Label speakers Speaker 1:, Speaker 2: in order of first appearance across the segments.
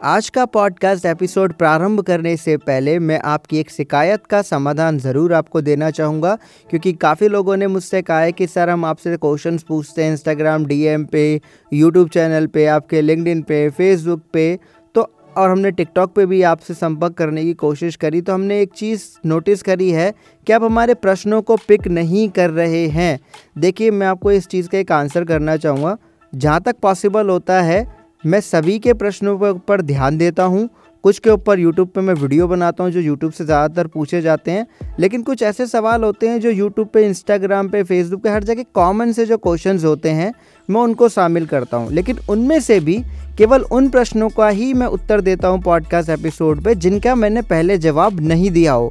Speaker 1: आज का podcast episode प्रारंभ करने से पहले मैं आपकी एक शिकायत का समाधान ज़रूर आपको देना चाहूँगा, क्योंकि काफ़ी लोगों ने मुझसे कहा है कि, सर, हम आपसे क्वेश्चंस पूछते हैं इंस्टाग्राम डीएम पे यूट्यूब चैनल पे, आपके लिंकडिन पे फेसबुक पे तो और हमने टिकटॉक पे भी आपसे संपर्क करने की कोशिश करी तो हमने एक चीज़ नोटिस करी है कि आप हमारे प्रश्नों को पिक नहीं कर रहे हैं। देखिए, मैं आपको इस चीज़ का एक आंसर करना चाहूँगा। जहाँ तक पॉसिबल होता है मैं सभी के प्रश्नों पर ध्यान देता हूँ। कुछ के ऊपर यूट्यूब पे मैं वीडियो बनाता हूँ जो यूट्यूब से ज़्यादातर पूछे जाते हैं। लेकिन कुछ ऐसे सवाल होते हैं जो यूट्यूब पे इंस्टाग्राम पे फेसबुक पे, हर जगह कॉमन से जो क्वेश्चंस होते हैं, मैं उनको शामिल करता हूँ। लेकिन उनमें से भी केवल उन प्रश्नों का ही मैं उत्तर देता हूँ पॉडकास्ट एपिसोड पे, जिनका मैंने पहले जवाब नहीं दिया हो।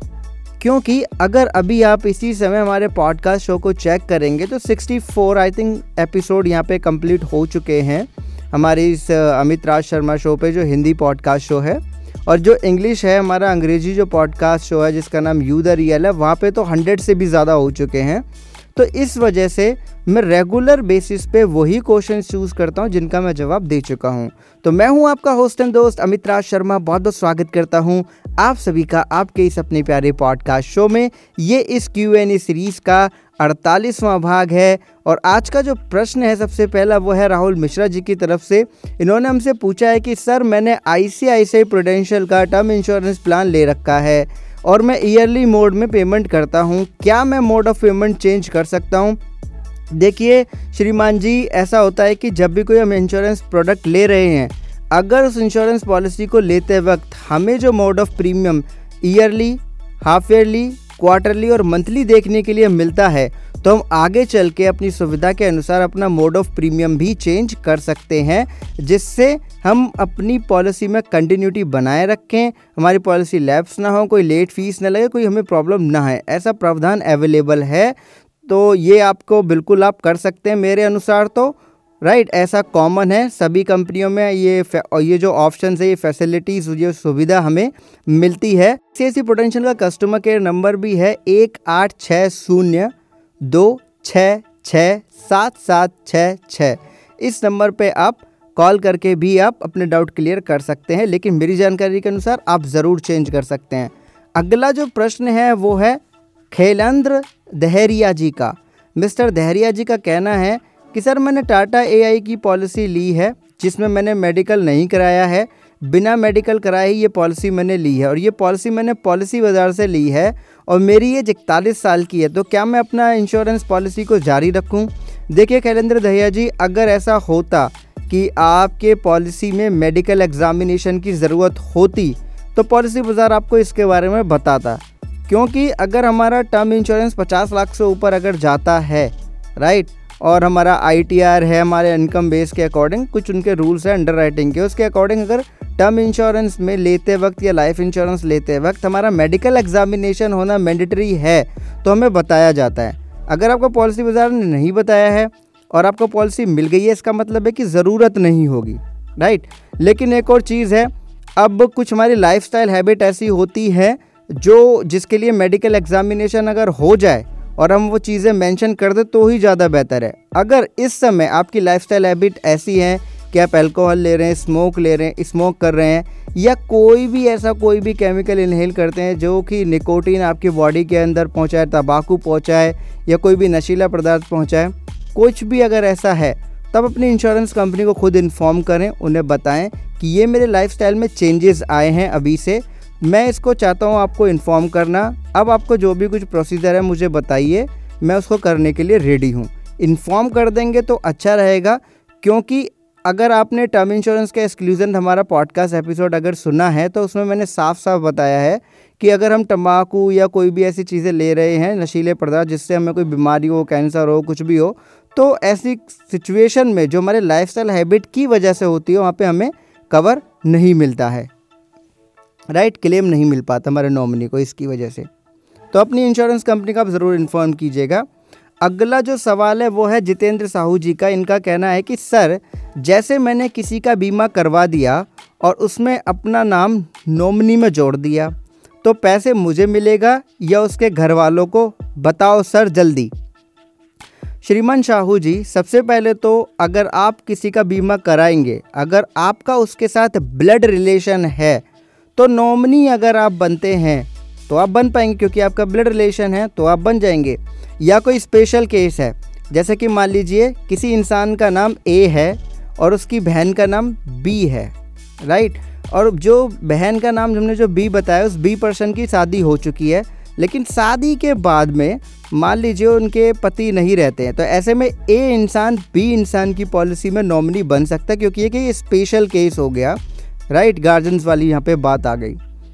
Speaker 1: क्योंकि अगर अभी आप इसी समय हमारे पॉडकास्ट शो को चेक करेंगे तो 64 आई थिंक एपिसोड यहाँ पे कंप्लीट हो चुके हैं। हमारे इस अमित राज शर्मा शो पे जो हिंदी पॉडकास्ट शो है, और जो इंग्लिश है, हमारा अंग्रेज़ी जो पॉडकास्ट शो है, जिसका नाम यू द रियल है, वहाँ पे तो हंड्रेड से भी ज़्यादा हो चुके हैं। तो इस वजह से मैं रेगुलर बेसिस पे वही क्वेश्चन चूज़ करता हूँ जिनका मैं जवाब दे चुका हूँ। तो मैं हूँ आपका होस्ट एंड दोस्त अमित राज शर्मा। बहुत बहुत स्वागत करता हूँ आप सभी का आपके इस अपने प्यारे पॉडकास्ट शो में। ये इस क्यू एन ए सीरीज़ का अड़तालीसवां भाग है और आज का जो प्रश्न है सबसे पहला वो है राहुल मिश्रा जी की तरफ़ से। इन्होंने हमसे पूछा है कि, सर, मैंने I C I C Prudential का टर्म इंश्योरेंस प्लान ले रखा है। और मैं ईयरली मोड में पेमेंट करता हूँ। क्या मैं मोड ऑफ़ पेमेंट चेंज कर सकता हूँ? देखिए, श्रीमान जी, ऐसा होता है कि जब भी कोई हम इंश्योरेंस प्रोडक्ट ले रहे हैं, अगर उस इंश्योरेंस पॉलिसी को लेते वक्त हमें जो mode of premium yearly half yearly quarterly और मंथली देखने के लिए मिलता है तो हम आगे चल के अपनी सुविधा के अनुसार अपना मोड ऑफ़ प्रीमियम भी चेंज कर सकते हैं जिससे हम अपनी पॉलिसी में कंटिन्यूटी बनाए रखें। हमारी पॉलिसी लैप्स ना हो कोई लेट फ़ीस ना लगे कोई हमें प्रॉब्लम ना है ऐसा प्रावधान अवेलेबल है। तो ये आपको बिल्कुल आप कर सकते हैं मेरे अनुसार तो राइट right, ऐसा कॉमन है। सभी कंपनियों में ये ये जो ऑप्शन है ये फैसिलिटीज़ ये सुविधा हमें मिलती है। सी पोटेंशियल का कस्टमर केयर नंबर भी है एक आठ छः शून्य। दो छः छः सात सात छः छः इस नंबर पे आप कॉल करके भी आप अपने डाउट क्लियर कर सकते हैं, लेकिन मेरी जानकारी के अनुसार आप ज़रूर चेंज कर सकते हैं। अगला जो प्रश्न है, वो है खेलेंद्र दहरिया जी का। मिस्टर दहरिया जी का कहना है कि, सर, मैंने टाटा एआई की पॉलिसी ली है, जिसमें मैंने मेडिकल नहीं कराया है। बिना मेडिकल कराए ही ये पॉलिसी मैंने ली है, और ये पॉलिसी मैंने पॉलिसी बाज़ार से ली है और मेरी एज इकतालीस साल की है तो क्या मैं अपना इंश्योरेंस पॉलिसी को जारी रखूँ? देखिए कैलेंद्र दहिया जी, अगर ऐसा होता कि आपके पॉलिसी में मेडिकल एग्ज़ामिनेशन की ज़रूरत होती तो पॉलिसी बाज़ार आपको इसके बारे में बताता। क्योंकि अगर हमारा टर्म इंश्योरेंस पचास लाख से ऊपर अगर जाता है राइट और हमारा आईटीआर है, हमारे इनकम बेस के अकॉर्डिंग कुछ उनके रूल्स हैं अंडर राइटिंग के। उसके अकॉर्डिंग अगर टर्म इंश्योरेंस में लेते वक्त या लाइफ इंश्योरेंस लेते वक्त हमारा मेडिकल एग्जामिनेशन होना मैंडेटरी है तो हमें बताया जाता है। अगर आपको पॉलिसी बाज़ार ने नहीं बताया है और आपको पॉलिसी मिल गई है, इसका मतलब है कि ज़रूरत नहीं होगी राइट लेकिन एक और चीज़ है, अब कुछ हमारी लाइफ हैबिट ऐसी होती है, जो जिसके लिए मेडिकल एग्जामिनेशन अगर हो जाए और हम वो चीज़ें मेंशन कर दें तो ही ज़्यादा बेहतर है। अगर इस समय आपकी लाइफस्टाइल हैबिट ऐसी है कि आप अल्कोहल ले रहे हैं स्मोक ले रहे हैं स्मोक कर रहे हैं, या कोई भी ऐसा कोई भी केमिकल इनहेल करते हैं जो कि निकोटीन आपकी बॉडी के अंदर पहुँचाए, तंबाकू पहुँचाए, या कोई भी नशीला पदार्थ पहुँचाए, कुछ भी अगर ऐसा है, तब अपनी इंश्योरेंस कंपनी को खुद इन्फॉर्म करें, उन्हें बताएँ कि ये मेरे लाइफस्टाइल में चेंजेस आए हैं अभी से। मैं इसको चाहता हूँ आपको इन्फॉर्म करना। अब आपको जो भी कुछ प्रोसीजर है, मुझे बताइए। मैं उसको करने के लिए रेडी हूँ। इन्फॉर्म कर देंगे तो अच्छा रहेगा, क्योंकि अगर आपने टर्म इंश्योरेंस का एक्सक्लूजन हमारा पॉडकास्ट एपिसोड अगर सुना है तो उसमें मैंने साफ़ साफ़ बताया है कि अगर हम तम्बाकू या कोई भी ऐसी चीज़ें ले रहे हैं, नशीले पदार्थ, जिससे हमें कोई बीमारी हो कैंसर हो, कुछ भी हो तो ऐसी सिचुएशन में जो हमारे लाइफस्टाइल हैबिट की वजह से होती है, वहाँ पर हमें कवर नहीं मिलता है। राइट क्लेम नहीं मिल पाता हमारे नॉमिनी को इसकी वजह से। तो अपनी इंश्योरेंस कंपनी का आप ज़रूर इन्फॉर्म कीजिएगा। अगला जो सवाल है वो है जितेंद्र साहू जी का। इनका कहना है कि, सर, जैसे मैंने किसी का बीमा करवा दिया और उसमें अपना नाम नॉमिनी में जोड़ दिया तो पैसे मुझे मिलेगा या उसके घर वालों को? बताओ सर, जल्दी। श्रीमान शाहू जी, सबसे पहले तो अगर आप किसी का बीमा कराएँगे, अगर आपका उसके साथ ब्लड रिलेशन है तो नॉमनी अगर आप बनते हैं तो आप बन पाएँगे क्योंकि आपका ब्लड रिलेशन है तो आप बन जाएँगे। या कोई स्पेशल केस है, जैसे कि मान लीजिए किसी इंसान का नाम ए है और उसकी बहन का नाम बी है राइट और जो बहन का नाम हमने जो बी बताया, उस बी पर्सन की शादी हो चुकी है, लेकिन शादी के बाद में मान लीजिए उनके पति नहीं रहते हैं तो ऐसे में ए इंसान बी इंसान की पॉलिसी में नॉमिनी बन सकता है, क्योंकि ये कि स्पेशल केस हो गया। राइट, गार्जियंस वाली यहाँ पे बात आ गई।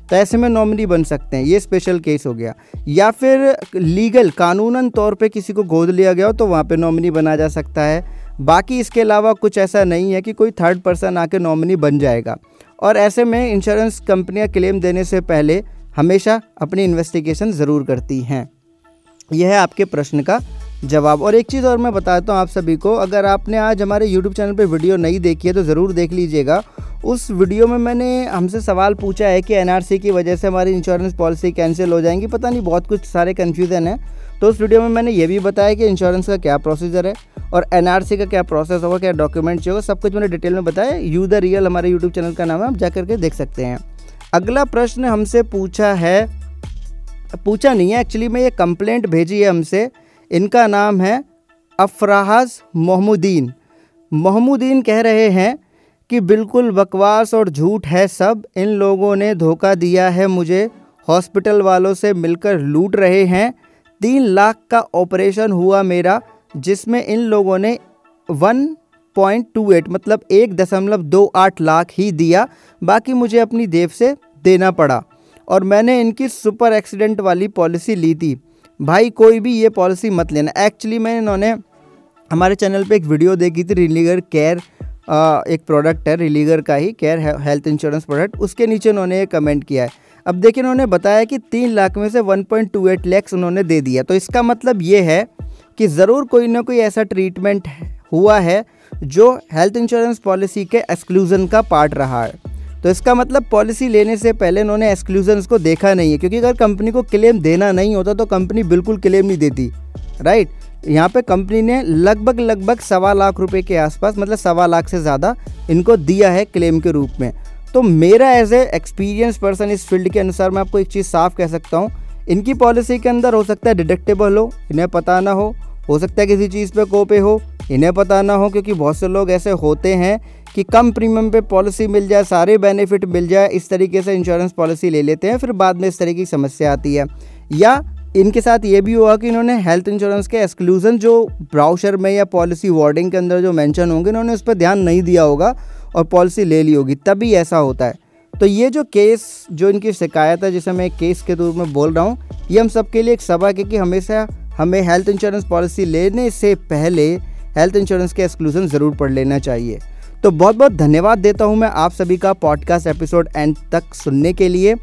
Speaker 1: तो ऐसे में नॉमिनी बन सकते हैं, ये स्पेशल केस हो गया। या फिर लीगल कानूनन तौर पे किसी को गोद लिया गया हो तो वहाँ पे नॉमिनी बना जा सकता है। बाकी इसके अलावा कुछ ऐसा नहीं है कि कोई थर्ड पर्सन आके नॉमिनी बन जाएगा। और ऐसे में इंश्योरेंस कंपनियाँ क्लेम देने से पहले हमेशा अपनी इन्वेस्टिगेशन ज़रूर करती हैं। यह है आपके प्रश्न का जवाब। और एक चीज़ और मैं बताता हूँ आप सभी को, अगर आपने आज हमारे यूट्यूब चैनल पर वीडियो नहीं देखी है तो ज़रूर देख लीजिएगा। उस वीडियो में मैंने हमसे सवाल पूछा है कि एनआरसी की वजह से हमारी इंश्योरेंस पॉलिसी कैंसिल हो जाएँगी। पता नहीं, बहुत कुछ सारे कन्फ्यूज़न है। तो उस वीडियो में मैंने ये भी बताया कि इंश्योरेंस का क्या प्रोसीजर है और एनआरसी का क्या प्रोसेस होगा, क्या डॉक्यूमेंट होगा, सब कुछ मैंने डिटेल में बताया। यू द रियल हमारे यूट्यूब चैनल का नाम है, आप जा करके देख सकते हैं। अगला प्रश्न हमसे पूछा है, पूछा नहीं है एक्चुअली में ये कंप्लेंट भेजी है हमसे। इनका नाम है अफराज मोहम्मदीन मोहम्मदीन कह रहे हैं कि बिल्कुल बकवास और झूठ है सब। इन लोगों ने धोखा दिया है मुझे। हॉस्पिटल वालों से मिलकर लूट रहे हैं। तीन लाख का ऑपरेशन हुआ मेरा, जिसमें इन लोगों ने वन पॉइंट टू एट मतलब एक दशमलव दो आठ लाख ही दिया। बाकी मुझे अपनी देव से देना पड़ा और मैंने इनकी सुपर एक्सीडेंट वाली पॉलिसी ली थी। भाई, कोई भी ये पॉलिसी मत लेना। एक्चुअली मैंने इन्होंने हमारे चैनल पे एक वीडियो देखी थी, रिलीगर केयर एक प्रोडक्ट है रिलीगर का ही केयर हेल्थ इंश्योरेंस प्रोडक्ट उसके नीचे उन्होंने ये कमेंट किया है। अब देखिए, उन्होंने बताया कि तीन लाख में से 1.28 लैक्स उन्होंने दे दिया। तो इसका मतलब ये है कि ज़रूर कोई ना कोई ऐसा ट्रीटमेंट हुआ है जो हेल्थ इंश्योरेंस पॉलिसी के एक्सक्लूज़न का पार्ट रहा है। तो इसका मतलब पॉलिसी लेने से पहले उन्होंने एक्सक्लूजन को देखा नहीं है, क्योंकि अगर कंपनी को क्लेम देना नहीं होता तो कंपनी बिल्कुल क्लेम नहीं देती राइट यहाँ पे कंपनी ने लगभग लगभग सवा लाख रुपए के आसपास मतलब सवा लाख से ज़्यादा इनको दिया है क्लेम के रूप में। तो मेरा एज ए एक्सपीरियंस पर्सन इस फ़ील्ड के अनुसार मैं आपको एक चीज़ साफ़ कह सकता हूँ। इनकी पॉलिसी के अंदर हो सकता है डिडक्टेबल हो, इन्हें पता ना हो। हो सकता है किसी चीज़ पे कोपे हो, इन्हें पता ना हो, क्योंकि बहुत से लोग ऐसे होते हैं कि कम प्रीमियम पे पॉलिसी मिल जाए, सारे बेनिफिट मिल जाए, इस तरीके से इंश्योरेंस पॉलिसी ले लेते हैं, फिर बाद में इस तरीके की समस्या आती है। या इनके साथ ये भी हुआ कि इन्होंने हेल्थ इंश्योरेंस के एक्सक्लूजन जो ब्राउशर में या पॉलिसी वार्डिंग के अंदर जो मेंशन होंगे, इन्होंने उस पर ध्यान नहीं दिया होगा और पॉलिसी ले ली होगी। तभी ऐसा होता है। तो ये जो केस जो इनकी शिकायत है, जिसे मैं एक केस के रूप में बोल रहा हूँ, ये हम सबके लिए एक सबक है कि हमेशा हमें हेल्थ इंश्योरेंस पॉलिसी लेने से पहले हेल्थ इंश्योरेंस के एक्सक्लूजन ज़रूर पढ़ लेना चाहिए। तो बहुत बहुत धन्यवाद देता हूँ मैं आप सभी का पॉडकास्ट एपिसोड एंड तक सुनने के लिए।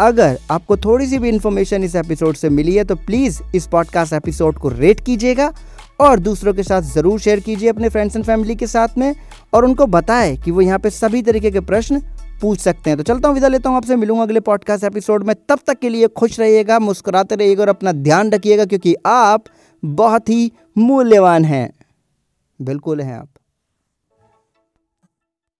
Speaker 1: अगर आपको थोड़ी सी भी इन्फॉर्मेशन इस एपिसोड से मिली है तो प्लीज़ इस पॉडकास्ट एपिसोड को रेट कीजिएगा और दूसरों के साथ ज़रूर शेयर कीजिए अपने फ्रेंड्स एंड फैमिली के साथ में और उनको बताएँ कि वो यहाँ पे सभी तरीके के प्रश्न पूछ सकते हैं। तो चलता हूँ, विदा लेता हूँ आपसे, मिलूँगा अगले पॉडकास्ट एपिसोड में। तब तक के लिए खुश रहिएगा, मुस्कुराते रहिएगा और अपना ध्यान रखिएगा, क्योंकि आप बहुत ही मूल्यवान हैं। बिल्कुल हैं आप।